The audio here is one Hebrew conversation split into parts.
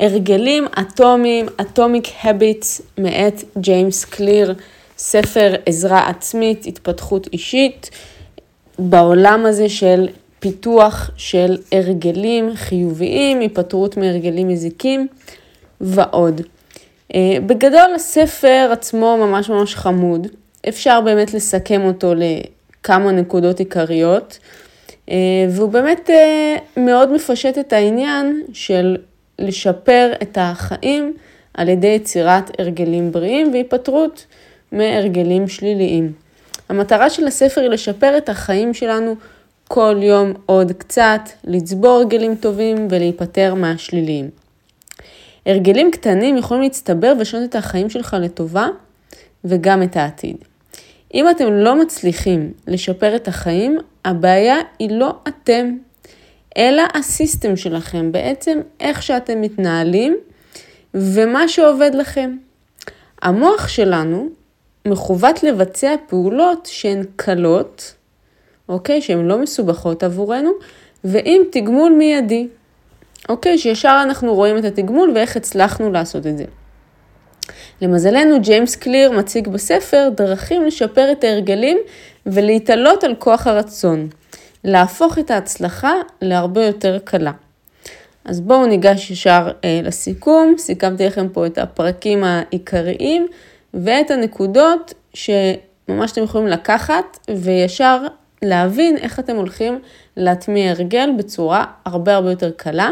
הרגלים אטומיים, Atomic Habits מאת ג'יימס קליר, ספר עזרה עצמית, התפתחות אישית, בעולם הזה של פיתוח של הרגלים חיוביים, היפטרות מהרגלים מזיקים ועוד. אה, בגדול הספר עצמו ממש ממש חמוד, אפשר באמת לסכם אותו לכמה נקודות עיקריות, אה, והוא באמת אה, מאוד מפשט את העניין של לשפר את החיים על ידי יצירת הרגלים בריאים והיפטרות מהרגלים שליליים. המטרה של הספר היא לשפר את החיים שלנו כל יום עוד קצת, לצבור הרגלים טובים ולהיפטר מהשליליים. הרגלים קטנים יכולים להצטבר ולשנות את החיים שלך לטובה וגם את העתיד. אם אתם לא מצליחים לשפר את החיים, הבעיה היא לא אתם, אלא הסיסטם שלכם, בעצם איך שאתם מתנהלים ומה שעובד לכם. המוח שלנו מכוות לבצע פעולות שהן קלות, אוקיי? שהן לא מסובכות עבורנו, ועם תגמול מיידי. אוקיי? שישר אנחנו רואים את התגמול ואיך הצלחנו לעשות את זה. למזלנו, ג'יימס קליר מציג בספר דרכים לשפר את ההרגלים ולהתעלות על כוח הרצון, להפוך את ההצלחה להרבה יותר קלה. אז בואו ניגש ישר אה, לסיכום, סיכמתי לכם פה את הפרקים העיקריים ואת הנקודות שממש אתם יכולים לקחת וישר להבין איך אתם הולכים להטמיע הרגל בצורה הרבה הרבה יותר קלה.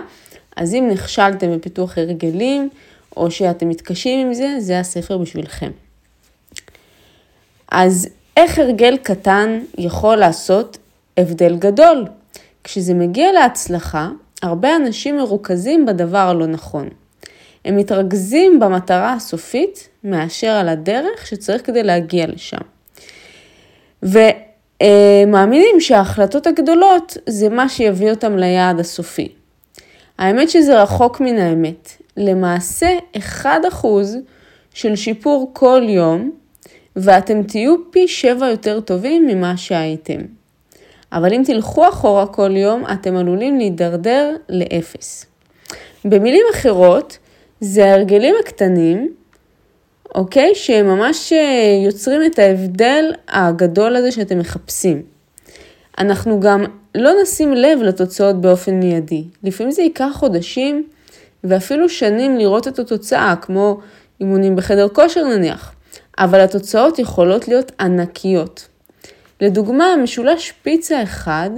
אז אם נכשלתם בפיתוח הרגלים, או שאתם מתקשים עם זה, זה הספר בשבילכם. אז איך הרגל קטן יכול לעשות הבדל גדול? כשזה מגיע להצלחה, הרבה אנשים מרוכזים בדבר הלא נכון. הם מתרכזים במטרה הסופית מאשר על הדרך שצריך כדי להגיע לשם. ומאמינים שההחלטות הגדולות זה מה שיביא אותם ליעד הסופי. האמת שזה רחוק מן האמת. למעשה 1% של שיפור כל יום, ואתם תהיו פי 7 יותר טובים ממה שהייתם. אבל אם תלכו אחורה כל יום, אתם עלולים להידרדר לאפס. במילים אחרות, זה ההרגלים הקטנים, אוקיי? שהם ממש אה, יוצרים את ההבדל הגדול הזה שאתם מחפשים. אנחנו גם לא נשים לב לתוצאות באופן מיידי. לפעמים זה ייקח חודשים ואפילו שנים לראות את התוצאה, כמו אימונים בחדר כושר נניח, אבל התוצאות יכולות להיות ענקיות. לדוגמה, משולש פיצה אחד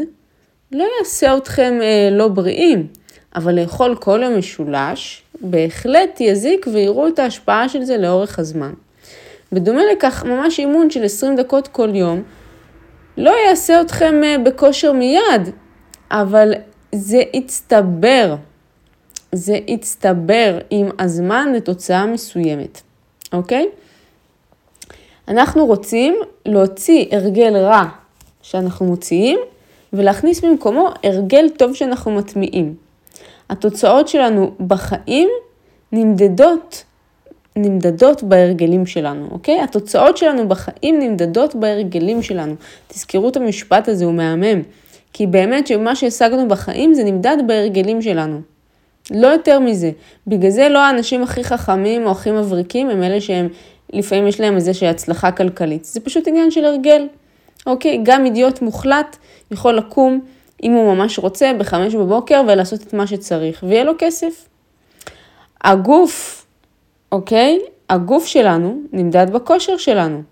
לא יעשה אתכם אה, לא בריאים, אבל לאכול כל יום משולש בהחלט יזיק ויראו את ההשפעה של זה לאורך הזמן. בדומה לכך, ממש אימון של 20 דקות כל יום לא יעשה אתכם אה, בכושר מיד, אבל זה יצטבר. זה יצטבר עם הזמן לתוצאה מסוימת, אוקיי? אנחנו רוצים להוציא הרגל רע שאנחנו מוציאים ולהכניס במקומו הרגל טוב שאנחנו מטמיעים. התוצאות שלנו בחיים נמדדות, נמדדות בהרגלים שלנו, אוקיי? התוצאות שלנו בחיים נמדדות בהרגלים שלנו. תזכרו את המשפט הזה, הוא מהמם. כי באמת שמה שהשגנו בחיים זה נמדד בהרגלים שלנו. לא יותר מזה. בגלל זה לא האנשים הכי חכמים או הכי מבריקים הם אלה שהם, לפעמים יש להם איזושהי הצלחה כלכלית. זה פשוט עניין של הרגל. אוקיי? גם אידיוט מוחלט יכול לקום, אם הוא ממש רוצה, בחמש בבוקר ולעשות את מה שצריך, ויהיה לו כסף. הגוף, אוקיי? הגוף שלנו נמדד בכושר שלנו.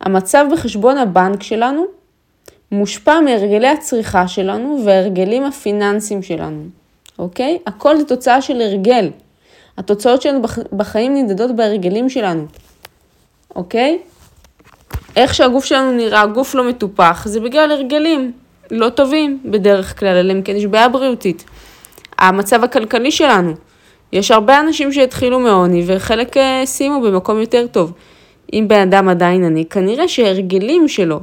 המצב בחשבון הבנק שלנו מושפע מהרגלי הצריכה שלנו וההרגלים הפיננסיים שלנו. אוקיי? הכל זה תוצאה של הרגל. התוצאות שלנו בחיים נמדדות בהרגלים שלנו, אוקיי? איך שהגוף שלנו נראה, גוף לא מטופח, זה בגלל הרגלים לא טובים בדרך כלל, אלא אם כן יש בעיה בריאותית. המצב הכלכלי שלנו, יש הרבה אנשים שהתחילו מעוני וחלק אה, סיימו במקום יותר טוב. אם בן אדם עדיין עני, כנראה שההרגלים שלו,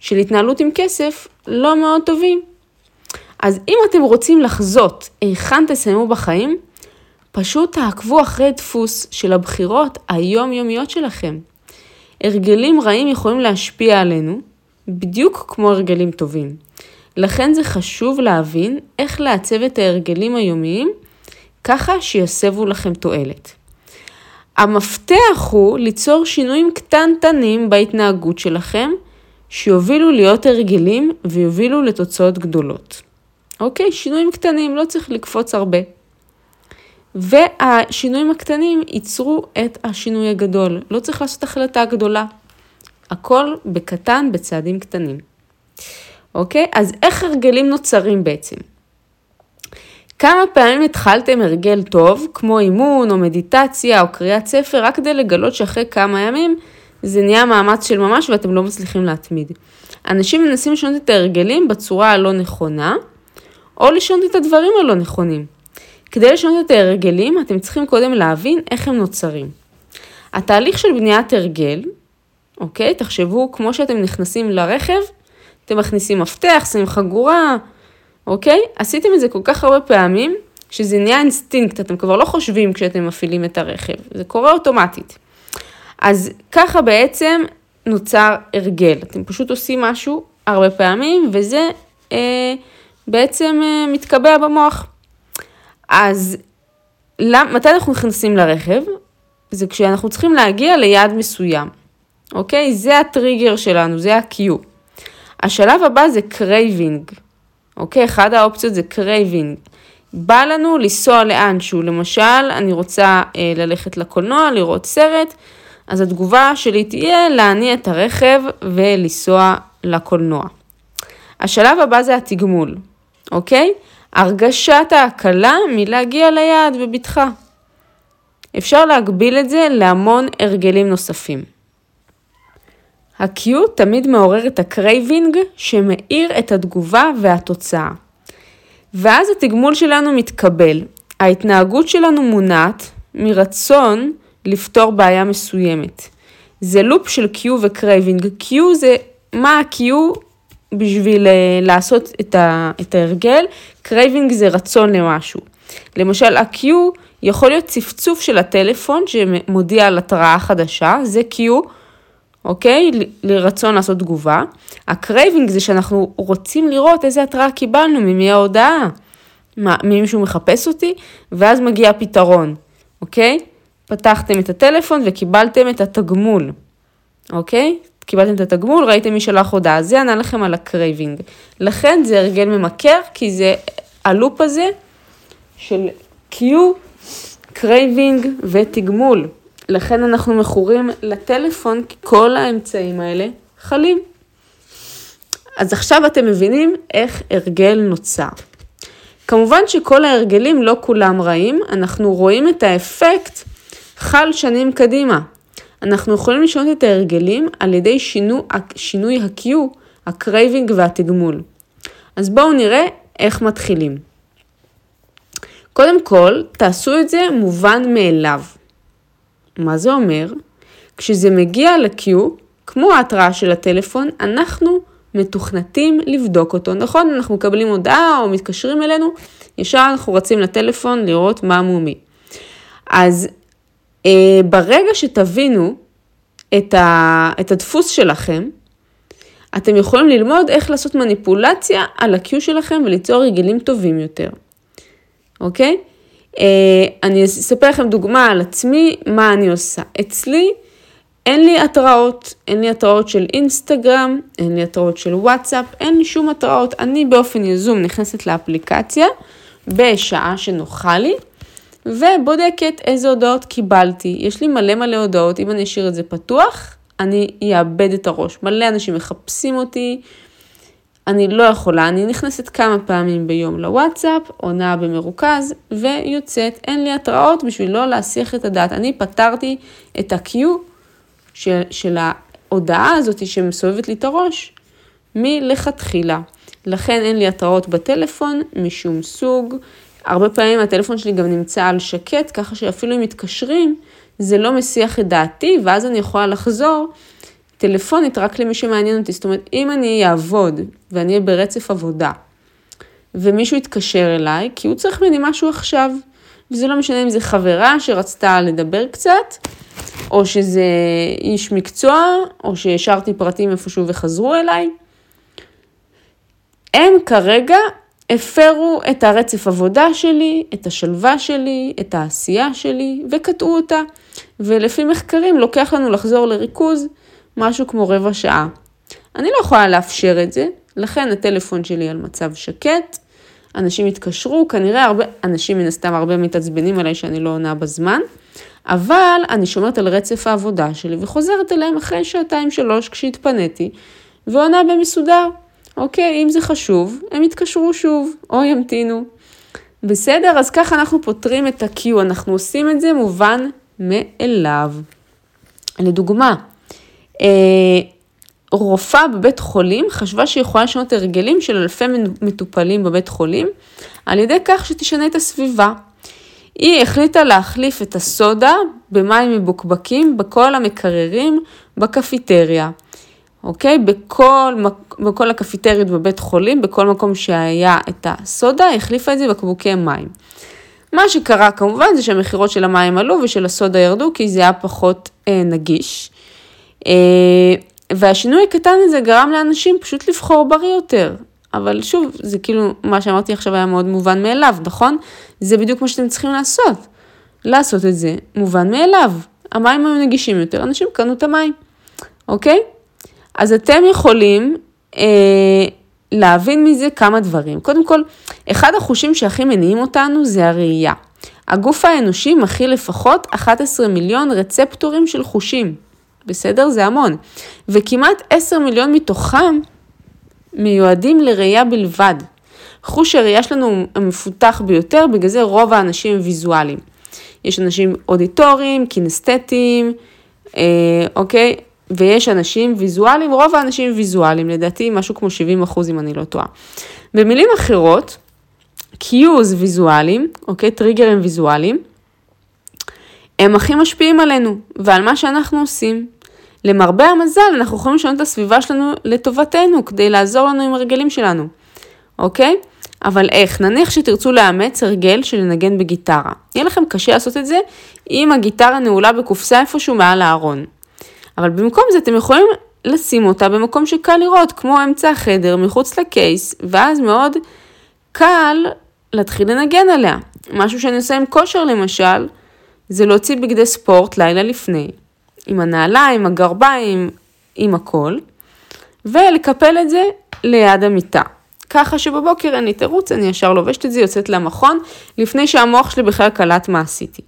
של התנהלות עם כסף, לא מאוד טובים. אז אם אתם רוצים לחזות היכן תסיימו בחיים, פשוט תעקבו אחרי דפוס של הבחירות היומיומיות שלכם. הרגלים רעים יכולים להשפיע עלינו, בדיוק כמו הרגלים טובים. לכן זה חשוב להבין איך לעצב את ההרגלים היומיים ככה שיסבו לכם תועלת. המפתח הוא ליצור שינויים קטנטנים בהתנהגות שלכם, שיובילו להיות הרגלים ויובילו לתוצאות גדולות. אוקיי? שינויים קטנים, לא צריך לקפוץ הרבה. והשינויים הקטנים ייצרו את השינוי הגדול. לא צריך לעשות החלטה גדולה. הכל בקטן, בצעדים קטנים. אוקיי? אז איך הרגלים נוצרים בעצם? כמה פעמים התחלתם הרגל טוב, כמו אימון או מדיטציה או קריאת ספר, רק כדי לגלות שאחרי כמה ימים זה נהיה מאמץ של ממש ואתם לא מצליחים להתמיד. אנשים מנסים לשנות את ההרגלים בצורה הלא נכונה, או לשנות את הדברים הלא נכונים. כדי לשנות את ההרגלים, אתם צריכים קודם להבין איך הם נוצרים. התהליך של בניית הרגל, אוקיי? תחשבו, כמו שאתם נכנסים לרכב, אתם מכניסים מפתח, שמים חגורה, אוקיי? עשיתם את זה כל כך הרבה פעמים, שזה נהיה אינסטינקט, אתם כבר לא חושבים כשאתם מפעילים את הרכב, זה קורה אוטומטית. אז ככה בעצם נוצר הרגל, אתם פשוט עושים משהו הרבה פעמים, וזה אה, בעצם אה, מתקבע במוח. אז למ, מתי אנחנו נכנסים לרכב? זה כשאנחנו צריכים להגיע ליעד מסוים, אוקיי? זה הטריגר שלנו, זה ה cue. השלב הבא זה craving, אוקיי? אחד האופציות זה craving. בא לנו לנסוע לאנשהו, למשל, אני רוצה אה, ללכת לקולנוע, לראות סרט, אז התגובה שלי תהיה להניע את הרכב ולנסוע לקולנוע. השלב הבא זה התגמול, אוקיי? הרגשת ההקלה מלהגיע ליעד בבטחה. אפשר להקביל את זה להמון הרגלים נוספים. ה cue תמיד מעורר את ה craving שמעיר את התגובה והתוצאה. ואז התגמול שלנו מתקבל. ההתנהגות שלנו מונעת מרצון לפתור בעיה מסוימת. זה loop של cue ו craving. cue זה מה ה cue בשביל אה, לעשות את, ה, את ההרגל, craving זה רצון למשהו. למשל, ה cue יכול להיות צפצוף של הטלפון שמודיע על התראה חדשה, זה cue, אוקיי? לרצון לעשות תגובה. ה craving זה שאנחנו רוצים לראות איזה התראה קיבלנו, ממי ההודעה. מה, מישהו מחפש אותי? ואז מגיע הפתרון, אוקיי? פתחתם את הטלפון וקיבלתם את התגמול, אוקיי? קיבלתם את התגמול, ראיתם מי שלח הודעה, זה ענה לכם על ה craving. לכן זה הרגל ממכר, כי זה ה loop הזה של cue, craving ותגמול. לכן אנחנו מכורים לטלפון, כי כל האמצעים האלה חלים. אז עכשיו אתם מבינים איך הרגל נוצר. כמובן שכל ההרגלים לא כולם רעים, אנחנו רואים את האפקט חל שנים קדימה. אנחנו יכולים לשנות את ההרגלים על ידי שינו, שינוי ה cue, ה craving והתגמול. אז בואו נראה איך מתחילים. קודם כל, תעשו את זה מובן מאליו. מה זה אומר? כשזה מגיע ל cue, כמו ההתראה של הטלפון, אנחנו מתוכנתים לבדוק אותו. נכון, אנחנו מקבלים הודעה או מתקשרים אלינו, ישר אנחנו רצים לטלפון לראות מה מומי. אז ברגע שתבינו את, ה, את הדפוס שלכם, אתם יכולים ללמוד איך לעשות מניפולציה על ה-Q שלכם וליצור רגילים טובים יותר, אוקיי? אה, אני אספר לכם דוגמה על עצמי, מה אני עושה. אצלי אין לי התראות, אין לי התראות של אינסטגרם, אין לי התראות של וואטסאפ, אין לי שום התראות. אני באופן יזום נכנסת לאפליקציה בשעה שנוחה לי. ובודקת איזה הודעות קיבלתי. יש לי מלא מלא הודעות, אם אני אשאיר את זה פתוח, אני אאבד את הראש. מלא אנשים מחפשים אותי, אני לא יכולה, אני נכנסת כמה פעמים ביום לוואטסאפ, עונה במרוכז, ויוצאת. אין לי התראות בשביל לא להסיח את הדעת. אני פתרתי את ה-Q של, של ההודעה הזאת שמסובבת לי את הראש מלכתחילה. לכן אין לי התראות בטלפון משום סוג. הרבה פעמים הטלפון שלי גם נמצא על שקט, ככה שאפילו אם מתקשרים, זה לא מסיח את דעתי, ואז אני יכולה לחזור טלפונית רק למי שמעניין אותי. זאת אומרת, אם אני אעבוד ואני אהיה ברצף עבודה, ומישהו יתקשר אליי, כי הוא צריך ממני משהו עכשיו, וזה לא משנה אם זה חברה שרצתה לדבר קצת, או שזה איש מקצוע, או שהשארתי פרטים איפשהו וחזרו אליי. הם כרגע הפרו את הרצף עבודה שלי, את השלווה שלי, את העשייה שלי, וקטעו אותה. ולפי מחקרים לוקח לנו לחזור לריכוז משהו כמו רבע שעה. אני לא יכולה לאפשר את זה, לכן הטלפון שלי על מצב שקט, אנשים התקשרו, כנראה הרבה, אנשים מן הסתם הרבה מתעצבנים עליי שאני לא עונה בזמן, אבל אני שומרת על רצף העבודה שלי וחוזרת אליהם אחרי שעתיים שלוש כשהתפניתי, ועונה במסודר. אוקיי, אם זה חשוב, הם יתקשרו שוב, או ימתינו. בסדר? אז ככה אנחנו פותרים את ה-Q, אנחנו עושים את זה מובן מאליו. לדוגמה, אה, רופאה בבית חולים חשבה שהיא יכולה לשנות הרגלים של אלפי מטופלים בבית חולים על ידי כך שתשנה את הסביבה. היא החליטה להחליף את הסודה במים מבוקבקים בכל המקררים בקפיטריה. אוקיי? בכל, בכל הקפיטריות בבית חולים, בכל מקום שהיה את הסודה, החליפה את זה בקבוקי מים. מה שקרה כמובן זה שהמכירות של המים עלו ושל הסודה ירדו כי זה היה פחות אה, נגיש. אה, והשינוי הקטן הזה גרם לאנשים פשוט לבחור בריא יותר. אבל שוב, זה כאילו, מה שאמרתי עכשיו היה מאוד מובן מאליו, נכון? זה בדיוק מה שאתם צריכים לעשות. לעשות את זה מובן מאליו. המים היו נגישים יותר, אנשים קנו את המים, אוקיי? אז אתם יכולים אה, להבין מזה כמה דברים. קודם כל, אחד החושים שהכי מניעים אותנו זה הראייה. הגוף האנושי מכיל לפחות 11 מיליון רצפטורים של חושים. בסדר? זה המון. וכמעט 10 מיליון מתוכם מיועדים לראייה בלבד. חוש הראייה שלנו המפותח ביותר, בגלל זה רוב האנשים הם ויזואליים. יש אנשים אודיטוריים, קינסתטיים, אה, אוקיי? ויש אנשים ויזואליים, רוב האנשים ויזואליים, לדעתי משהו כמו 70 אחוז אם אני לא טועה. במילים אחרות, קיוז ויזואליים, אוקיי? טריגרים ויזואליים, הם הכי משפיעים עלינו ועל מה שאנחנו עושים. למרבה המזל, אנחנו יכולים לשנות את הסביבה שלנו לטובתנו, כדי לעזור לנו עם הרגלים שלנו, אוקיי? אבל איך? נניח שתרצו לאמץ הרגל של לנגן בגיטרה. יהיה לכם קשה לעשות את זה אם הגיטרה נעולה בקופסה איפשהו מעל הארון. אבל במקום זה אתם יכולים לשים אותה במקום שקל לראות, כמו אמצע החדר, מחוץ לקייס, ואז מאוד קל להתחיל לנגן עליה. משהו שאני עושה עם כושר למשל, זה להוציא בגדי ספורט לילה לפני, עם הנעליים, הגרביים, עם הכל, ולקפל את זה ליד המיטה. ככה שבבוקר אין לי תירוץ, אני ישר לובשת את זה, יוצאת למכון, לפני שהמוח שלי בכלל קלט מה עשיתי.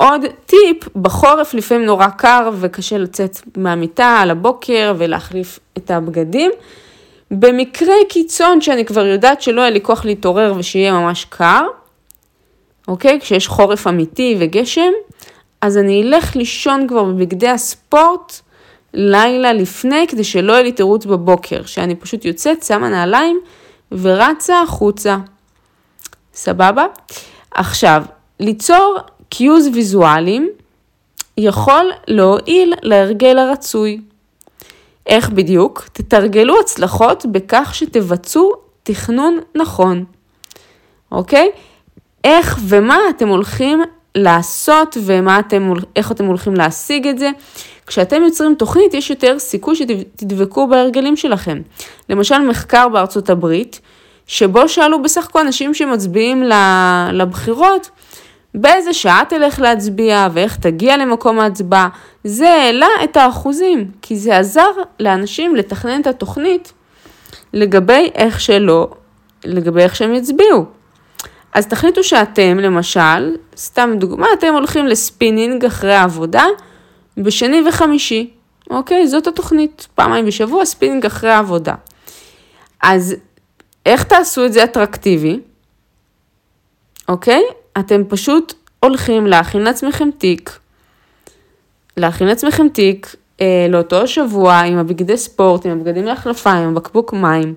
עוד טיפ, בחורף לפעמים נורא קר וקשה לצאת מהמיטה על הבוקר ולהחליף את הבגדים. במקרה קיצון שאני כבר יודעת שלא יהיה לי כוח להתעורר ושיהיה ממש קר, אוקיי? כשיש חורף אמיתי וגשם, אז אני אלך לישון כבר בבגדי הספורט לילה לפני, כדי שלא יהיה לי תירוץ בבוקר, שאני פשוט יוצאת, שמה נעליים ורצה החוצה. סבבה? עכשיו, ליצור קיוז ויזואליים יכול להועיל להרגל הרצוי. איך בדיוק? תתרגלו הצלחות בכך שתבצעו תכנון נכון, אוקיי? איך ומה אתם הולכים לעשות ואיך אתם, אתם הולכים להשיג את זה. כשאתם יוצרים תוכנית, יש יותר סיכוי שתדבקו בהרגלים שלכם. למשל, מחקר בארצות הברית, שבו שאלו בסך הכל אנשים שמצביעים לבחירות, באיזה שעה תלך להצביע ואיך תגיע למקום ההצבעה, זה העלה את האחוזים, כי זה עזר לאנשים לתכנן את התוכנית לגבי איך שלא, לגבי איך שהם יצביעו. אז תחליטו שאתם, למשל, סתם דוגמה, אתם הולכים לספינינג אחרי העבודה בשני וחמישי, אוקיי? זאת התוכנית, פעמיים בשבוע ספינינג אחרי העבודה. אז איך תעשו את זה אטרקטיבי? אוקיי? אתם פשוט הולכים להכין לעצמכם תיק, להכין לעצמכם תיק אה, לאותו שבוע עם הבגדי ספורט, עם הבגדים להחלפה, עם בקבוק מים,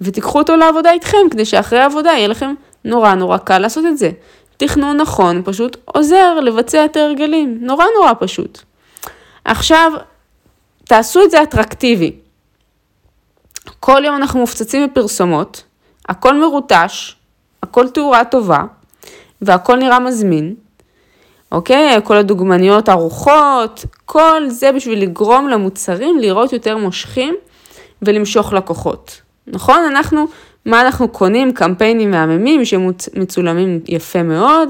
ותיקחו אותו לעבודה איתכם, כדי שאחרי העבודה יהיה לכם נורא נורא קל לעשות את זה. תכנון נכון פשוט עוזר לבצע את ההרגלים, נורא נורא פשוט. עכשיו, תעשו את זה אטרקטיבי. כל יום אנחנו מופצצים בפרסומות, הכל מרוטש, הכל תאורה טובה, והכל נראה מזמין, אוקיי? כל הדוגמניות ארוחות, כל זה בשביל לגרום למוצרים לראות יותר מושכים ולמשוך לקוחות. נכון? אנחנו מה אנחנו קונים? קמפיינים מהממים שמצולמים יפה מאוד.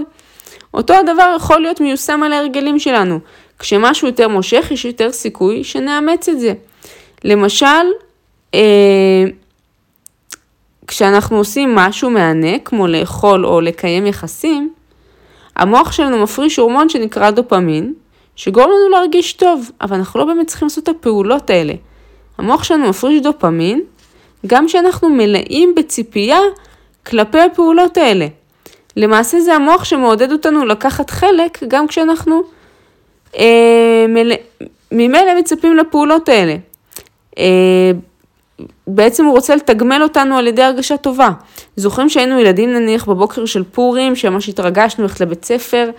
אותו הדבר יכול להיות מיושם על ההרגלים שלנו. כשמשהו יותר מושך, יש יותר סיכוי שנאמץ את זה. למשל, אה, כשאנחנו עושים משהו מהנה, כמו לאכול או לקיים יחסים, המוח שלנו מפריש הורמון שנקרא דופמין, שגורם לנו להרגיש טוב, אבל אנחנו לא באמת צריכים לעשות את הפעולות האלה. המוח שלנו מפריש דופמין, גם כשאנחנו מלאים בציפייה כלפי הפעולות האלה. למעשה זה המוח שמעודד אותנו לקחת חלק, גם כשאנחנו אה, מל... ממילא מצפים לפעולות האלה. אה, בעצם הוא רוצה לתגמל אותנו על ידי הרגשה טובה. זוכרים שהיינו ילדים נניח בבוקר של פורים, שממש התרגשנו ללכת לבית ספר,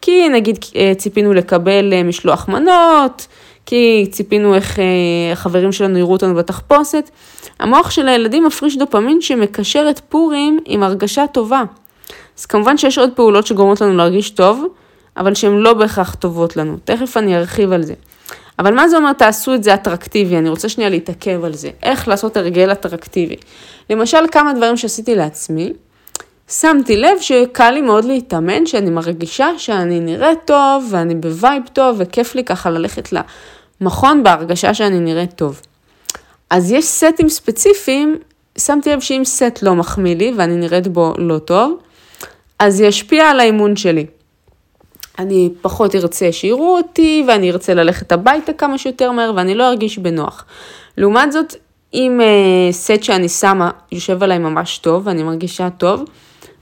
כי נגיד אה, ציפינו לקבל אה, משלוח מנות, כי ציפינו איך החברים שלנו יראו אותנו בתחפושת. המוח של הילדים מפריש דופמין שמקשר את פורים עם הרגשה טובה. אז כמובן שיש עוד פעולות שגורמות לנו להרגיש טוב, אבל שהן לא בהכרח טובות לנו. תכף אני ארחיב על זה. אבל מה זה אומר תעשו את זה אטרקטיבי? אני רוצה שנייה להתעכב על זה. איך לעשות הרגל אטרקטיבי? למשל, כמה דברים שעשיתי לעצמי, שמתי לב שקל לי מאוד להתאמן, שאני מרגישה שאני נראית טוב, ואני ב vibe טוב, וכיף לי ככה ללכת למכון בהרגשה שאני נראית טוב. אז יש סטים ספציפיים, שמתי לב שאם סט לא מחמיא לי ואני נראית בו לא טוב, אז זה ישפיע על האימון שלי. אני פחות ארצה שיראו אותי, ואני ארצה ללכת הביתה כמה שיותר מהר, ואני לא ארגיש בנוח. לעומת זאת, אם uh, סט שאני שמה יושב עליי ממש טוב, ואני מרגישה טוב,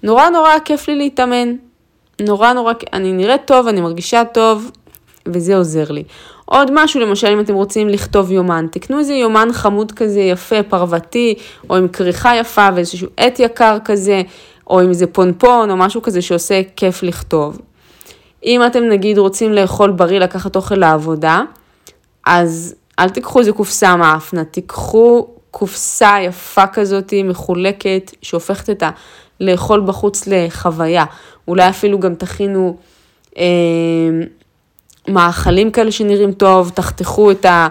נורא נורא כיף לי להתאמן. נורא נורא, אני נראית טוב, אני מרגישה טוב, וזה עוזר לי. עוד משהו, למשל, אם אתם רוצים לכתוב יומן, תקנו איזה יומן חמוד כזה, יפה, פרוותי, או עם כריכה יפה ואיזשהו עט יקר כזה, או עם איזה פונפון, או משהו כזה שעושה כיף לכתוב. אם אתם נגיד רוצים לאכול בריא, לקחת אוכל לעבודה, אז אל תיקחו איזה קופסה מאפנה, תיקחו קופסה יפה כזאת, מחולקת, שהופכת את ה... לאכול בחוץ לחוויה. אולי אפילו גם תכינו אה, מאכלים כאלה שנראים טוב, תחתכו את, ה,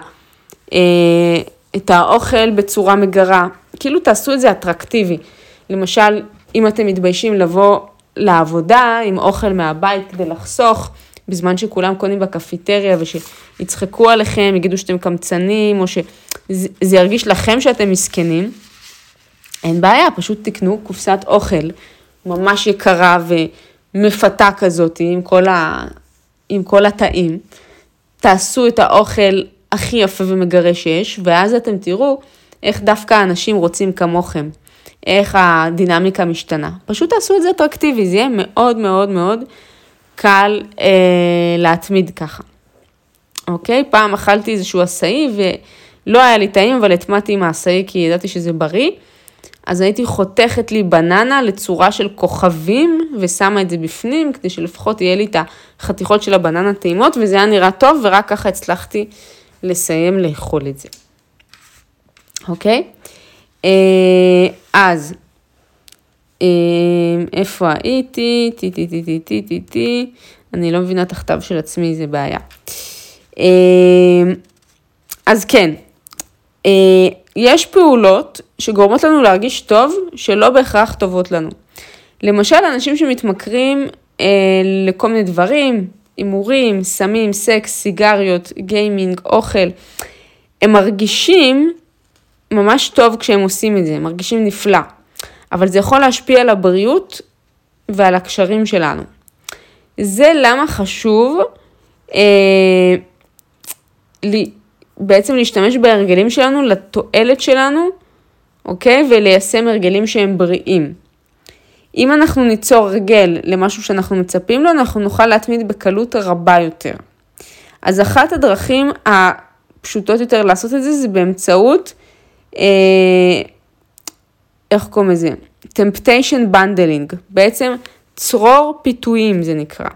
אה, את האוכל בצורה מגרה. כאילו תעשו את זה אטרקטיבי. למשל, אם אתם מתביישים לבוא לעבודה עם אוכל מהבית כדי לחסוך, בזמן שכולם קונים בקפיטריה ושיצחקו עליכם, יגידו שאתם קמצנים, או שזה ירגיש לכם שאתם מסכנים, אין בעיה, פשוט תקנו קופסת אוכל ממש יקרה ומפתה כזאת עם כל, ה... עם כל התאים. תעשו את האוכל הכי יפה ומגרה שיש, ואז אתם תראו איך דווקא אנשים רוצים כמוכם. איך הדינמיקה משתנה. פשוט תעשו את זה אטרקטיבי, זה יהיה מאוד מאוד מאוד קל אה, להתמיד ככה. אוקיי? פעם אכלתי איזשהו עשאי ולא היה לי טעים, אבל הטמעתי עם העשאי כי ידעתי שזה בריא. אז הייתי חותכת לי בננה לצורה של כוכבים ושמה את זה בפנים, כדי שלפחות יהיה לי את החתיכות של הבננה טעימות, וזה היה נראה טוב, ורק ככה הצלחתי לסיים לאכול את זה. אוקיי? אה, אז, אה, איפה הייתי? טי טי טי טי טי טי טי, אני לא מבינה את הכתב של עצמי, זה בעיה. אה, אז כן, יש פעולות שגורמות לנו להרגיש טוב, שלא בהכרח טובות לנו. למשל, אנשים שמתמכרים לכל מיני דברים, הימורים, סמים, סקס, סיגריות, גיימינג, אוכל, הם מרגישים ממש טוב כשהם עושים את זה, מרגישים נפלא. אבל זה יכול להשפיע על הבריאות ועל הקשרים שלנו. זה למה חשוב אה, לי, בעצם להשתמש בהרגלים שלנו לתועלת שלנו, אוקיי? וליישם הרגלים שהם בריאים. אם אנחנו ניצור הרגל למשהו שאנחנו מצפים לו, אנחנו נוכל להתמיד בקלות רבה יותר. אז אחת הדרכים הפשוטות יותר לעשות את זה, זה באמצעות איך קוראים לזה? Temptation Bundling, בעצם צרור פיתויים זה נקרא.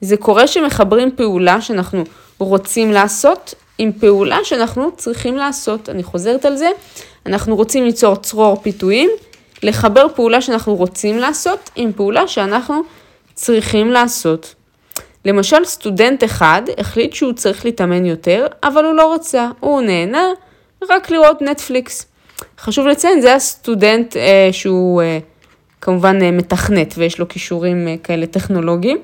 זה קורה שמחברים פעולה שאנחנו רוצים לעשות עם פעולה שאנחנו צריכים לעשות. אני חוזרת על זה, אנחנו רוצים ליצור צרור פיתויים, לחבר פעולה שאנחנו רוצים לעשות עם פעולה שאנחנו צריכים לעשות. למשל, סטודנט אחד החליט שהוא צריך להתאמן יותר, אבל הוא לא רצה, הוא נהנה רק לראות נטפליקס. חשוב לציין, זה הסטודנט אה, שהוא אה, כמובן אה, מתכנת ויש לו כישורים אה, כאלה טכנולוגיים.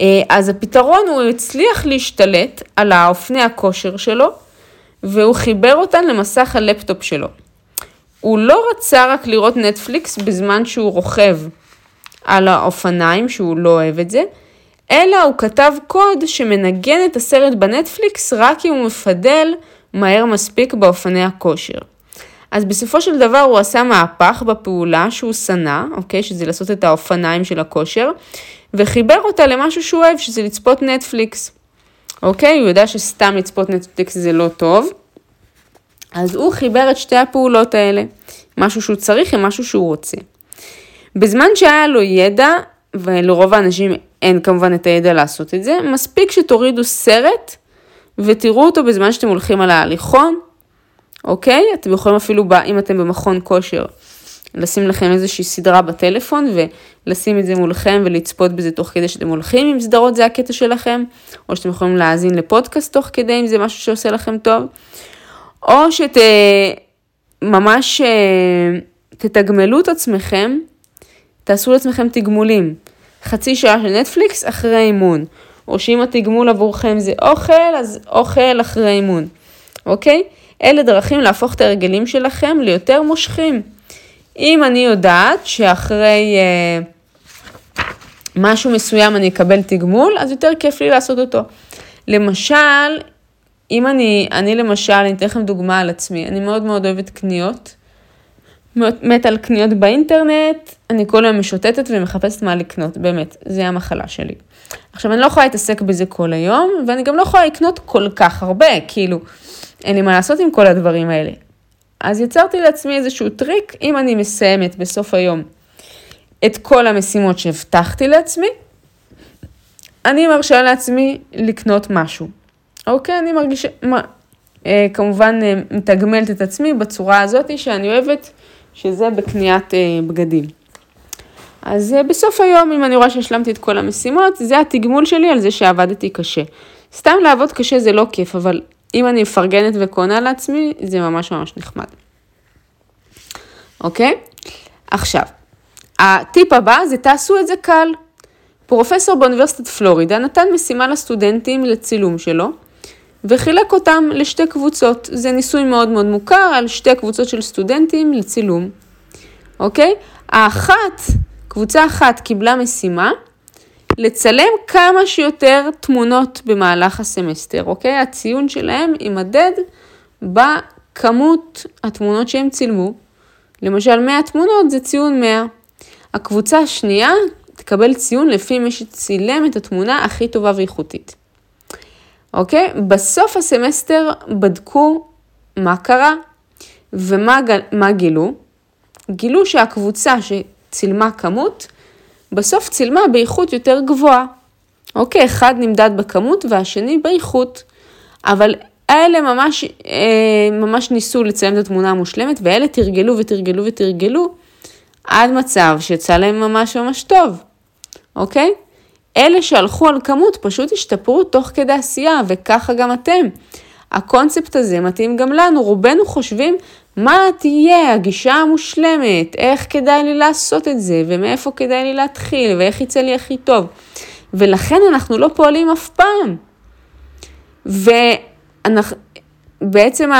אה, אז הפתרון, הוא הצליח להשתלט על האופני הכושר שלו, והוא חיבר אותן למסך הלפטופ שלו. הוא לא רצה רק לראות נטפליקס בזמן שהוא רוכב על האופניים, שהוא לא אוהב את זה, אלא הוא כתב קוד שמנגן את הסרט בנטפליקס רק אם הוא מפדל מהר מספיק באופני הכושר. אז בסופו של דבר הוא עשה מהפך בפעולה שהוא שנא, אוקיי? שזה לעשות את האופניים של הכושר, וחיבר אותה למשהו שהוא אוהב, שזה לצפות נטפליקס. אוקיי? הוא יודע שסתם לצפות נטפליקס זה לא טוב. אז הוא חיבר את שתי הפעולות האלה, משהו שהוא צריך עם משהו שהוא רוצה. בזמן שהיה לו ידע, ולרוב האנשים אין כמובן את הידע לעשות את זה, מספיק שתורידו סרט ותראו אותו בזמן שאתם הולכים על ההליכון, אוקיי? אתם יכולים אפילו, אם אתם במכון כושר, לשים לכם איזושהי סדרה בטלפון ולשים את זה מולכם ולצפות בזה תוך כדי שאתם הולכים, אם סדרות זה הקטע שלכם, או שאתם יכולים להאזין לפודקאסט תוך כדי, אם זה משהו שעושה לכם טוב, או שממש אה, תתגמלו את עצמכם, תעשו לעצמכם תגמולים. חצי שעה של נטפליקס אחרי אימון, או שאם התגמול עבורכם זה אוכל, אז אוכל אחרי אימון, אוקיי? אלה דרכים להפוך את ההרגלים שלכם ליותר מושכים. אם אני יודעת שאחרי אה, משהו מסוים אני אקבל תגמול, אז יותר כיף לי לעשות אותו. למשל, אם אני, אני למשל, אני אתן לכם דוגמה על עצמי, אני מאוד מאוד אוהבת קניות. מת על קניות באינטרנט, אני כל היום משוטטת ומחפשת מה לקנות, באמת, זה המחלה שלי. עכשיו, אני לא יכולה להתעסק בזה כל היום, ואני גם לא יכולה לקנות כל כך הרבה, כאילו, אין לי מה לעשות עם כל הדברים האלה. אז יצרתי לעצמי איזשהו טריק, אם אני מסיימת בסוף היום את כל המשימות שהבטחתי לעצמי, אני מרשה לעצמי לקנות משהו. אוקיי, אני מרגישה, מה, אה, כמובן אה, מתגמלת את עצמי בצורה הזאת שאני אוהבת, שזה בקניית אה, בגדים. אז אה, בסוף היום, אם אני רואה שהשלמתי את כל המשימות, זה התגמול שלי על זה שעבדתי קשה. סתם לעבוד קשה זה לא כיף, אבל אם אני מפרגנת וקונה לעצמי, זה ממש ממש נחמד. אוקיי? עכשיו, הטיפ הבא זה תעשו את זה קל. פרופסור באוניברסיטת פלורידה נתן משימה לסטודנטים לצילום שלו, וחילק אותם לשתי קבוצות. זה ניסוי מאוד מאוד מוכר על שתי קבוצות של סטודנטים לצילום, אוקיי? האחת, קבוצה אחת קיבלה משימה לצלם כמה שיותר תמונות במהלך הסמסטר, אוקיי? הציון שלהם יימדד בכמות התמונות שהם צילמו. למשל 100 תמונות זה ציון 100. הקבוצה השנייה תקבל ציון לפי מי שצילם את התמונה הכי טובה ואיכותית. אוקיי? בסוף הסמסטר בדקו מה קרה ומה גילו. גילו שהקבוצה שצילמה כמות, בסוף צילמה באיכות יותר גבוהה. אוקיי, אחד נמדד בכמות והשני באיכות. אבל אלה ממש, אה, ממש ניסו לצלם את התמונה המושלמת, ואלה תרגלו ותרגלו ותרגלו עד מצב שיצא להם ממש ממש טוב, אוקיי? אלה שהלכו על כמות פשוט השתפרו תוך כדי עשייה, וככה גם אתם. הקונספט הזה מתאים גם לנו, רובנו חושבים מה תהיה הגישה המושלמת, איך כדאי לי לעשות את זה, ומאיפה כדאי לי להתחיל, ואיך יצא לי הכי טוב. ולכן אנחנו לא פועלים אף פעם. ובעצם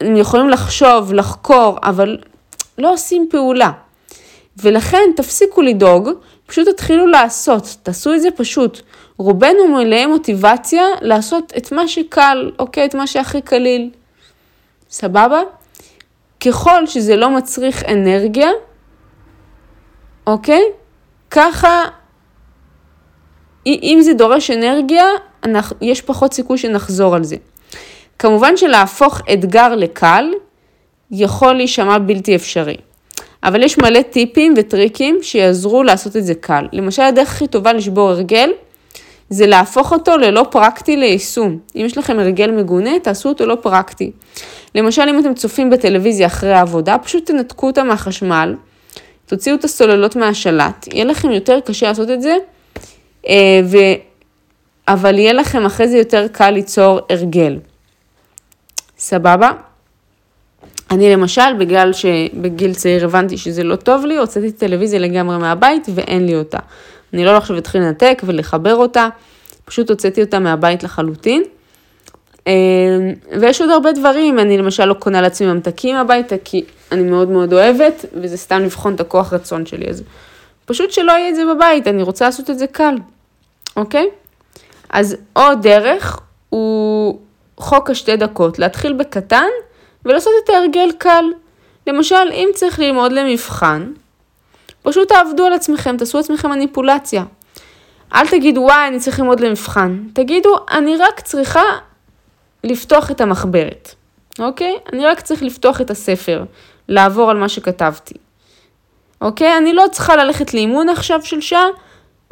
הם יכולים לחשוב, לחקור, אבל לא עושים פעולה. ולכן תפסיקו לדאוג, פשוט תתחילו לעשות, תעשו את זה פשוט. רובנו מלאי מוטיבציה לעשות את מה שקל, אוקיי? את מה שהכי קליל. סבבה? ככל שזה לא מצריך אנרגיה, אוקיי? ככה, אם זה דורש אנרגיה, יש פחות סיכוי שנחזור על זה. כמובן שלהפוך אתגר לקל יכול להישמע בלתי אפשרי. אבל יש מלא טיפים וטריקים שיעזרו לעשות את זה קל. למשל, הדרך הכי טובה לשבור הרגל, זה להפוך אותו ללא פרקטי ליישום. אם יש לכם הרגל מגונה, תעשו אותו לא פרקטי. למשל, אם אתם צופים בטלוויזיה אחרי העבודה, פשוט תנתקו אותה מהחשמל, תוציאו את הסוללות מהשלט, יהיה לכם יותר קשה לעשות את זה, אה, ו... אבל יהיה לכם אחרי זה יותר קל ליצור הרגל. סבבה? אני למשל, בגלל שבגיל צעיר הבנתי שזה לא טוב לי, הוצאתי טלוויזיה לגמרי מהבית ואין לי אותה. אני לא עכשיו אתחיל לנתק ולחבר אותה, פשוט הוצאתי אותה מהבית לחלוטין. אמ, ויש עוד הרבה דברים, אני למשל לא קונה לעצמי ממתקים הביתה, כי אני מאוד מאוד אוהבת, וזה סתם לבחון את הכוח רצון שלי, אז פשוט שלא יהיה את זה בבית, אני רוצה לעשות את זה קל, אוקיי? אז עוד דרך הוא חוק השתי דקות, להתחיל בקטן ולעשות את ההרגל קל. למשל, אם צריך ללמוד למבחן, פשוט תעבדו על עצמכם, תעשו לעצמכם מניפולציה. אל תגידו, וואי, אני צריך ללמוד למבחן. תגידו, אני רק צריכה לפתוח את המחברת, אוקיי? אני רק צריך לפתוח את הספר, לעבור על מה שכתבתי. אוקיי? אני לא צריכה ללכת לאימון עכשיו של שעה,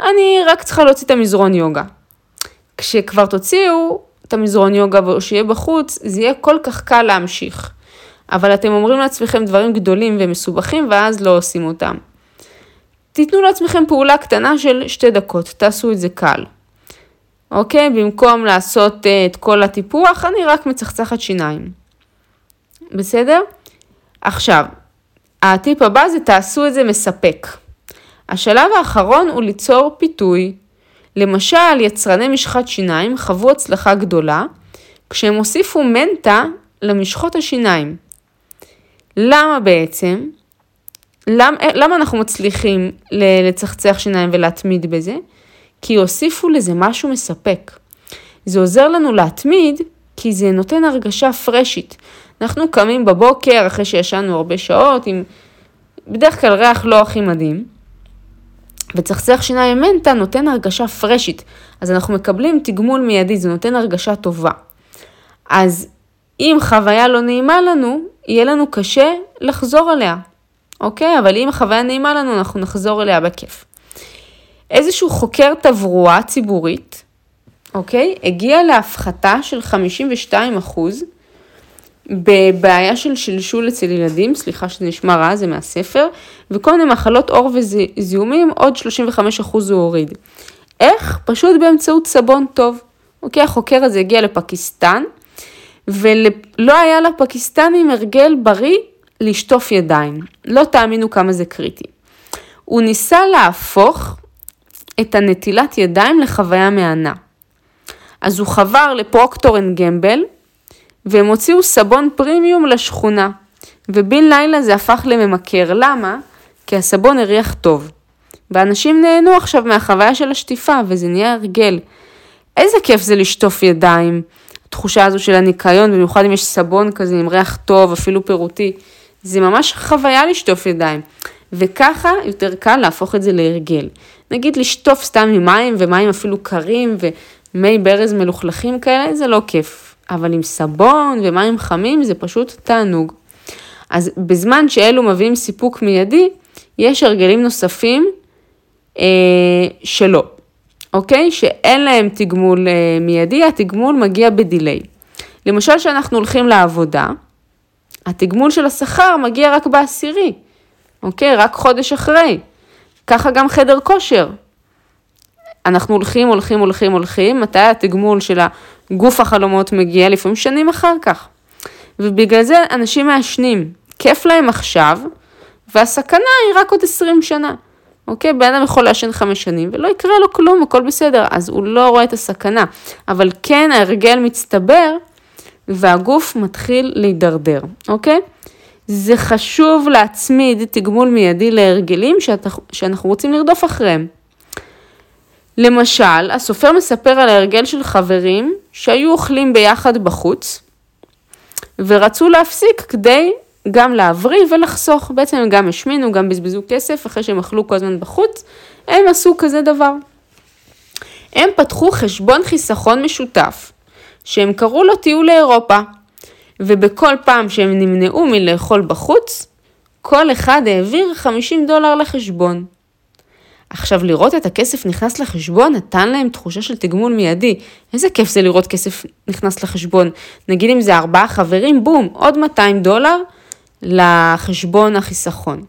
אני רק צריכה להוציא את המזרון יוגה. כשכבר תוציאו את המזרון יוגה או שיהיה בחוץ, זה יהיה כל כך קל להמשיך. אבל אתם אומרים לעצמכם דברים גדולים ומסובכים ואז לא עושים אותם. תיתנו לעצמכם פעולה קטנה של שתי דקות, תעשו את זה קל. אוקיי? במקום לעשות uh, את כל הטיפוח, אני רק מצחצחת שיניים. בסדר? עכשיו, הטיפ הבא זה תעשו את זה מספק. השלב האחרון הוא ליצור פיתוי. למשל, יצרני משחת שיניים חוו הצלחה גדולה כשהם הוסיפו מנטה למשחות השיניים. למה בעצם? למה, למה אנחנו מצליחים לצחצח שיניים ולהתמיד בזה? כי הוסיפו לזה משהו מספק. זה עוזר לנו להתמיד כי זה נותן הרגשה פרשית. אנחנו קמים בבוקר אחרי שישנו הרבה שעות עם בדרך כלל ריח לא הכי מדהים, וצחצח שיניים מנטה נותן הרגשה פרשית, אז אנחנו מקבלים תגמול מיידי, זה נותן הרגשה טובה. אז אם חוויה לא נעימה לנו, יהיה לנו קשה לחזור אליה, אוקיי? אבל אם החוויה נעימה לנו, אנחנו נחזור אליה בכיף. איזשהו חוקר תברואה ציבורית, אוקיי? הגיע להפחתה של 52 אחוז בבעיה של שלשול אצל ילדים, סליחה שזה נשמע רע, זה מהספר, וכל מיני מחלות עור וזיהומים, עוד 35% אחוז הוא הוריד. איך? פשוט באמצעות סבון טוב. אוקיי, החוקר הזה הגיע לפקיסטן, ולא היה לפקיסטנים הרגל בריא לשטוף ידיים. לא תאמינו כמה זה קריטי. הוא ניסה להפוך את הנטילת ידיים לחוויה מהנה. אז הוא חבר לפרוקטור אנד גמבל, והם הוציאו סבון פרימיום לשכונה, ובין לילה זה הפך לממכר. למה? כי הסבון הריח טוב. ואנשים נהנו עכשיו מהחוויה של השטיפה, וזה נהיה הרגל. איזה כיף זה לשטוף ידיים, התחושה הזו של הניקיון, במיוחד אם יש סבון כזה עם ריח טוב, אפילו פירותי. זה ממש חוויה לשטוף ידיים. וככה יותר קל להפוך את זה להרגל. נגיד לשטוף סתם עם מים, ומים אפילו קרים, ומי ברז מלוכלכים כאלה, זה לא כיף. אבל עם סבון ומים חמים זה פשוט תענוג. אז בזמן שאלו מביאים סיפוק מיידי, יש הרגלים נוספים אה, שלא, אוקיי? שאין להם תגמול אה, מיידי, התגמול מגיע בדיליי. למשל, כשאנחנו הולכים לעבודה, התגמול של השכר מגיע רק בעשירי, אוקיי? רק חודש אחרי. ככה גם חדר כושר. אנחנו הולכים, הולכים, הולכים, הולכים, מתי התגמול של הגוף החלומות מגיע? לפעמים שנים אחר כך. ובגלל זה אנשים מעשנים, כיף להם עכשיו, והסכנה היא רק עוד 20 שנה. אוקיי? בן אדם יכול לעשן חמש שנים ולא יקרה לו כלום, הכל בסדר, אז הוא לא רואה את הסכנה. אבל כן ההרגל מצטבר והגוף מתחיל להידרדר, אוקיי? זה חשוב להצמיד תגמול מיידי להרגלים שאנחנו רוצים לרדוף אחריהם. למשל, הסופר מספר על ההרגל של חברים שהיו אוכלים ביחד בחוץ ורצו להפסיק כדי גם להבריא ולחסוך. בעצם הם גם השמינו, גם בזבזו כסף אחרי שהם אכלו כל הזמן בחוץ, הם עשו כזה דבר. הם פתחו חשבון חיסכון משותף, שהם קראו לו טיול לאירופה, ובכל פעם שהם נמנעו מלאכול בחוץ, כל אחד העביר 50 דולר לחשבון. עכשיו, לראות את הכסף נכנס לחשבון נתן להם תחושה של תגמול מיידי. איזה כיף זה לראות כסף נכנס לחשבון. נגיד אם זה ארבעה חברים, בום, עוד 200 דולר לחשבון החיסכון.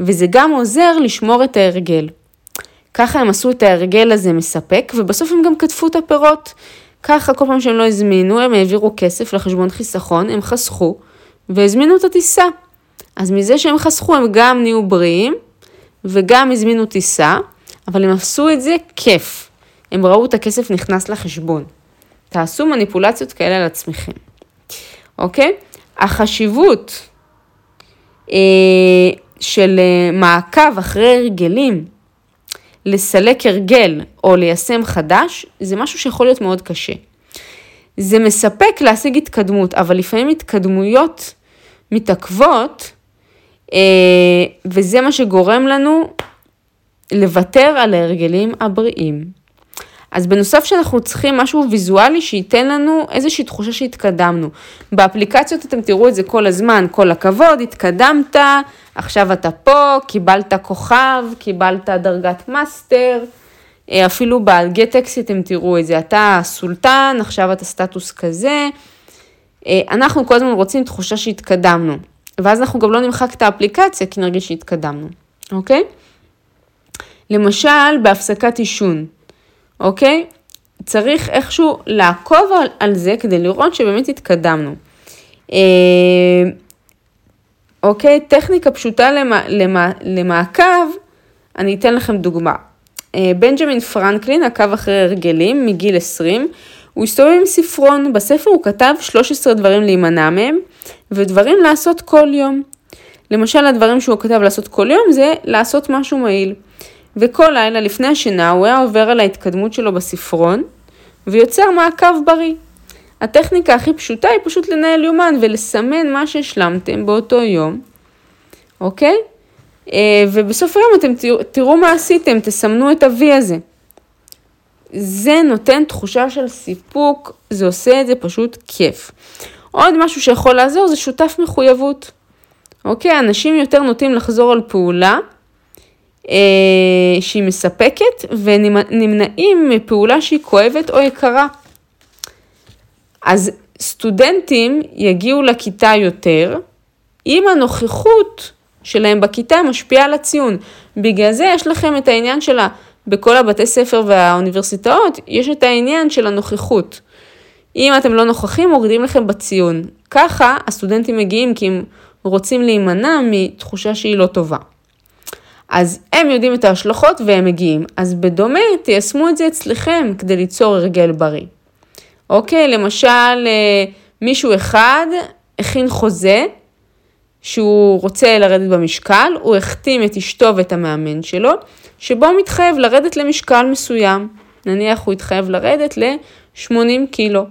וזה גם עוזר לשמור את ההרגל. ככה הם עשו את ההרגל הזה מספק, ובסוף הם גם כתבו את הפירות. ככה כל פעם שהם לא הזמינו, הם העבירו כסף לחשבון חיסכון, הם חסכו, והזמינו את הטיסה. אז מזה שהם חסכו הם גם נהיו בריאים וגם הזמינו טיסה, אבל הם עשו את זה כיף. הם ראו את הכסף נכנס לחשבון. תעשו מניפולציות כאלה על עצמכם, אוקיי? החשיבות אה, של אה, מעקב אחרי הרגלים, לסלק הרגל או ליישם חדש, זה משהו שיכול להיות מאוד קשה. זה מספק להשיג התקדמות, אבל לפעמים התקדמויות מתעכבות, וזה מה שגורם לנו לוותר על ההרגלים הבריאים. אז בנוסף שאנחנו צריכים משהו ויזואלי שייתן לנו איזושהי תחושה שהתקדמנו. באפליקציות אתם תראו את זה כל הזמן, כל הכבוד, התקדמת, עכשיו אתה פה, קיבלת כוכב, קיבלת דרגת מאסטר, אה, אפילו בגט טקסי אתם תראו את זה, אתה סולטן, עכשיו אתה סטטוס כזה. אה, אנחנו כל הזמן רוצים תחושה שהתקדמנו, ואז אנחנו גם לא נמחק את האפליקציה כי נרגיש שהתקדמנו, אוקיי? למשל, בהפסקת עישון. אוקיי? צריך איכשהו לעקוב על, על זה כדי לראות שבאמת התקדמנו. אה, אוקיי? טכניקה פשוטה למה, למה, למעקב, אני אתן לכם דוגמה. אה, בנג'מין פרנקלין עקב אחרי הרגלים מגיל 20, הוא הסתובב עם ספרון, בספר הוא כתב 13 דברים להימנע מהם ודברים לעשות כל יום. למשל הדברים שהוא כתב לעשות כל יום זה לעשות משהו מעיל. וכל לילה לפני השינה הוא היה עובר על ההתקדמות שלו בספרון ויוצר מעקב בריא. הטכניקה הכי פשוטה היא פשוט לנהל יומן ולסמן מה שהשלמתם באותו יום, אוקיי? אה, ובסוף היום אתם תראו, תראו מה עשיתם, תסמנו את ה-V הזה. זה נותן תחושה של סיפוק, זה עושה את זה פשוט כיף. עוד משהו שיכול לעזור זה שותף מחויבות. אוקיי, אנשים יותר נוטים לחזור על פעולה אה, שהיא מספקת ונמנעים מפעולה שהיא כואבת או יקרה. אז סטודנטים יגיעו לכיתה יותר אם הנוכחות שלהם בכיתה משפיעה על הציון. בגלל זה יש לכם את העניין שלה, בכל הבתי ספר והאוניברסיטאות, יש את העניין של הנוכחות. אם אתם לא נוכחים, מורידים לכם בציון. ככה הסטודנטים מגיעים כי הם רוצים להימנע מתחושה שהיא לא טובה. אז הם יודעים את ההשלכות והם מגיעים. אז בדומה, תיישמו את זה אצלכם כדי ליצור הרגל בריא. אוקיי, למשל, אה, מישהו אחד הכין חוזה שהוא רוצה לרדת במשקל, הוא החתים את אשתו ואת המאמן שלו, שבו הוא מתחייב לרדת למשקל מסוים. נניח הוא התחייב לרדת ל-80 קילו.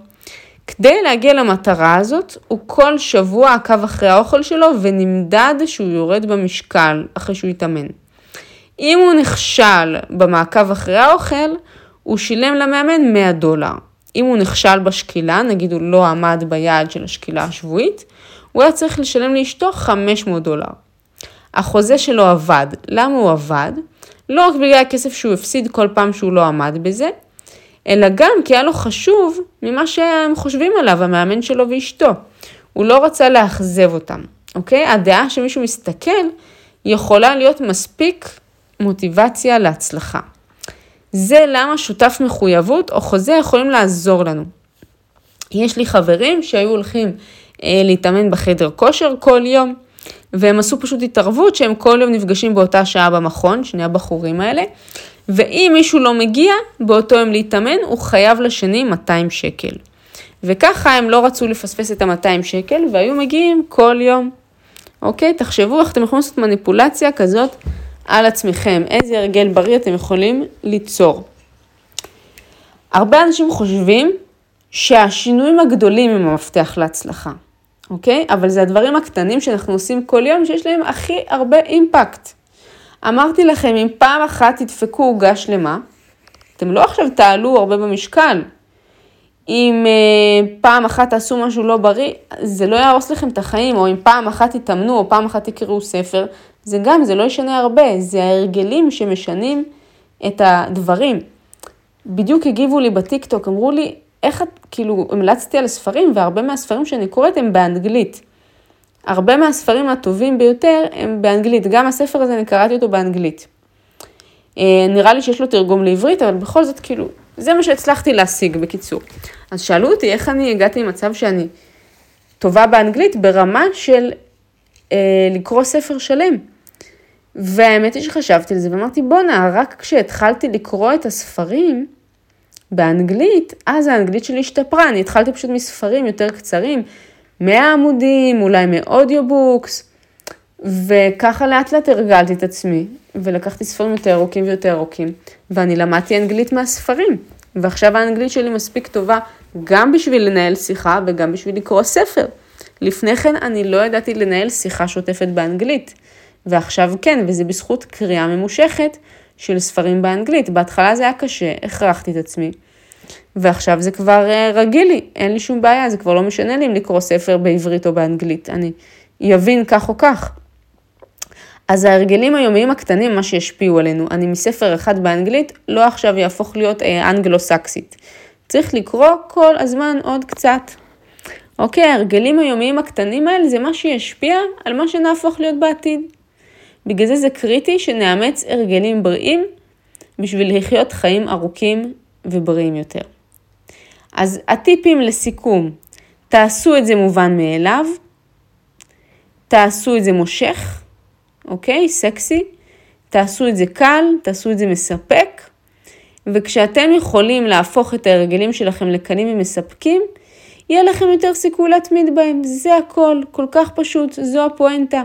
כדי להגיע למטרה הזאת, הוא כל שבוע עקב אחרי האוכל שלו ונמדד שהוא יורד במשקל אחרי שהוא התאמן. אם הוא נכשל במעקב אחרי האוכל, הוא שילם למאמן 100 דולר. אם הוא נכשל בשקילה, נגיד הוא לא עמד ביעד של השקילה השבועית, הוא היה צריך לשלם לאשתו 500 דולר. החוזה שלו עבד. למה הוא עבד? לא רק בגלל הכסף שהוא הפסיד כל פעם שהוא לא עמד בזה, אלא גם כי היה לו חשוב ממה שהם חושבים עליו, המאמן שלו ואשתו. הוא לא רצה לאכזב אותם, אוקיי? הדעה שמישהו מסתכל יכולה להיות מספיק מוטיבציה להצלחה. זה למה שותף מחויבות או חוזה יכולים לעזור לנו. יש לי חברים שהיו הולכים אה, להתאמן בחדר כושר כל יום, והם עשו פשוט התערבות שהם כל יום נפגשים באותה שעה במכון, שני הבחורים האלה, ואם מישהו לא מגיע באותו יום להתאמן, הוא חייב לשני 200 שקל. וככה הם לא רצו לפספס את ה-200 שקל והיו מגיעים כל יום. אוקיי? תחשבו איך אתם יכולים לעשות מניפולציה כזאת על עצמכם, איזה הרגל בריא אתם יכולים ליצור. הרבה אנשים חושבים שהשינויים הגדולים הם המפתח להצלחה, אוקיי? אבל זה הדברים הקטנים שאנחנו עושים כל יום שיש להם הכי הרבה אימפקט. אמרתי לכם, אם פעם אחת תדפקו עוגה שלמה, אתם לא עכשיו תעלו הרבה במשקל. אם אה, פעם אחת תעשו משהו לא בריא, זה לא יהרוס לכם את החיים, או אם פעם אחת תתאמנו, או פעם אחת תקראו ספר, זה גם, זה לא ישנה הרבה, זה ההרגלים שמשנים את הדברים. בדיוק הגיבו לי בטיקטוק, אמרו לי, איך את, כאילו, המלצתי על ספרים, והרבה מהספרים שאני קוראת הם באנגלית. הרבה מהספרים הטובים ביותר הם באנגלית, גם הספר הזה, אני קראתי אותו באנגלית. אה, נראה לי שיש לו תרגום לעברית, אבל בכל זאת, כאילו, זה מה שהצלחתי להשיג, בקיצור. אז שאלו אותי איך אני הגעתי למצב שאני טובה באנגלית ברמה של אה, לקרוא ספר שלם. והאמת היא שחשבתי על זה ואמרתי, בואנה, רק כשהתחלתי לקרוא את הספרים באנגלית, אז האנגלית שלי השתפרה, אני התחלתי פשוט מספרים יותר קצרים, 100 עמודים, אולי מאודיובוקס, וככה לאט לאט הרגלתי את עצמי, ולקחתי ספרים יותר ארוכים ויותר ארוכים, ואני למדתי אנגלית מהספרים, ועכשיו האנגלית שלי מספיק טובה גם בשביל לנהל שיחה וגם בשביל לקרוא ספר. לפני כן אני לא ידעתי לנהל שיחה שוטפת באנגלית, ועכשיו כן, וזה בזכות קריאה ממושכת של ספרים באנגלית. בהתחלה זה היה קשה, הכרחתי את עצמי, ועכשיו זה כבר אה, רגיל לי, אין לי שום בעיה, זה כבר לא משנה לי אם לקרוא ספר בעברית או באנגלית, אני אבין כך או כך. אז ההרגלים היומיים הקטנים, מה שישפיעו עלינו, אני מספר אחד באנגלית, לא עכשיו יהפוך להיות אה, אנגלו-סקסית. צריך לקרוא כל הזמן עוד קצת. אוקיי, ההרגלים היומיים הקטנים האלה זה מה שישפיע על מה שנהפוך להיות בעתיד. בגלל זה זה קריטי שנאמץ הרגלים בריאים בשביל לחיות חיים ארוכים ובריאים יותר. אז הטיפים לסיכום, תעשו את זה מובן מאליו, תעשו את זה מושך, אוקיי? סקסי, תעשו את זה קל, תעשו את זה מספק, וכשאתם יכולים להפוך את ההרגלים שלכם לקלים ומספקים, יהיה לכם יותר סיכוי להתמיד בהם. זה הכל, כל כך פשוט, זו הפואנטה.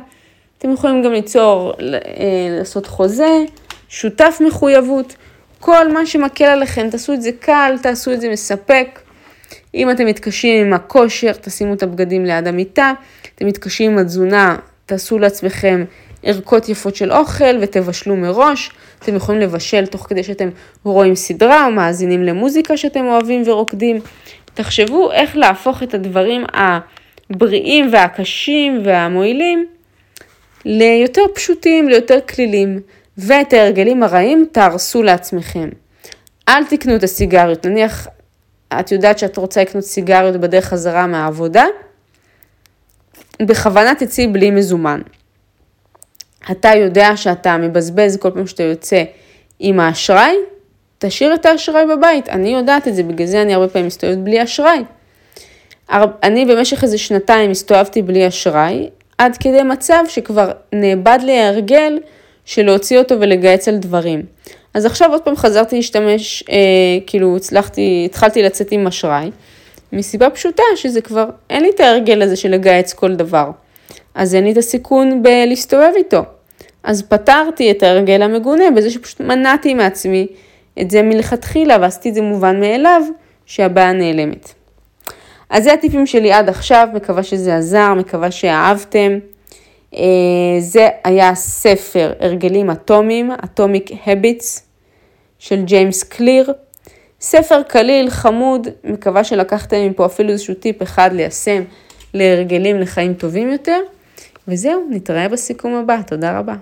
אתם יכולים גם ליצור, אה, לעשות חוזה, שותף מחויבות, כל מה שמקל עליכם, תעשו את זה קל, תעשו את זה מספק. אם אתם מתקשים עם הכושר, תשימו את הבגדים ליד המיטה, אתם מתקשים עם התזונה, תעשו לעצמכם ערכות יפות של אוכל ותבשלו מראש. אתם יכולים לבשל תוך כדי שאתם רואים סדרה או מאזינים למוזיקה שאתם אוהבים ורוקדים. תחשבו איך להפוך את הדברים הבריאים והקשים והמועילים ליותר פשוטים, ליותר כלילים, ואת ההרגלים הרעים תהרסו לעצמכם. אל תקנו את הסיגריות, נניח את יודעת שאת רוצה לקנות סיגריות בדרך חזרה מהעבודה, בכוונה תצאי בלי מזומן. אתה יודע שאתה מבזבז כל פעם שאתה יוצא עם האשראי, תשאיר את האשראי בבית. אני יודעת את זה, בגלל זה אני הרבה פעמים מסתובבת בלי אשראי. אני במשך איזה שנתיים הסתובבתי בלי אשראי, עד כדי מצב שכבר נאבד לי ההרגל של להוציא אותו ולגייץ על דברים. אז עכשיו עוד פעם חזרתי להשתמש, אה, כאילו הצלחתי, התחלתי לצאת עם אשראי, מסיבה פשוטה שזה כבר, אין לי את ההרגל הזה של לגייץ כל דבר. אז אין לי את הסיכון בלהסתובב איתו. אז פתרתי את ההרגל המגונה בזה שפשוט מנעתי מעצמי את זה מלכתחילה ועשיתי את זה מובן מאליו שהבעיה נעלמת. אז זה הטיפים שלי עד עכשיו, מקווה שזה עזר, מקווה שאהבתם. אה, זה היה ספר הרגלים אטומיים, Atomic Habits של ג'יימס קליר. ספר קליל, חמוד, מקווה שלקחתם מפה אפילו איזשהו טיפ אחד ליישם להרגלים לחיים טובים יותר. וזהו, נתראה בסיכום הבא, תודה רבה.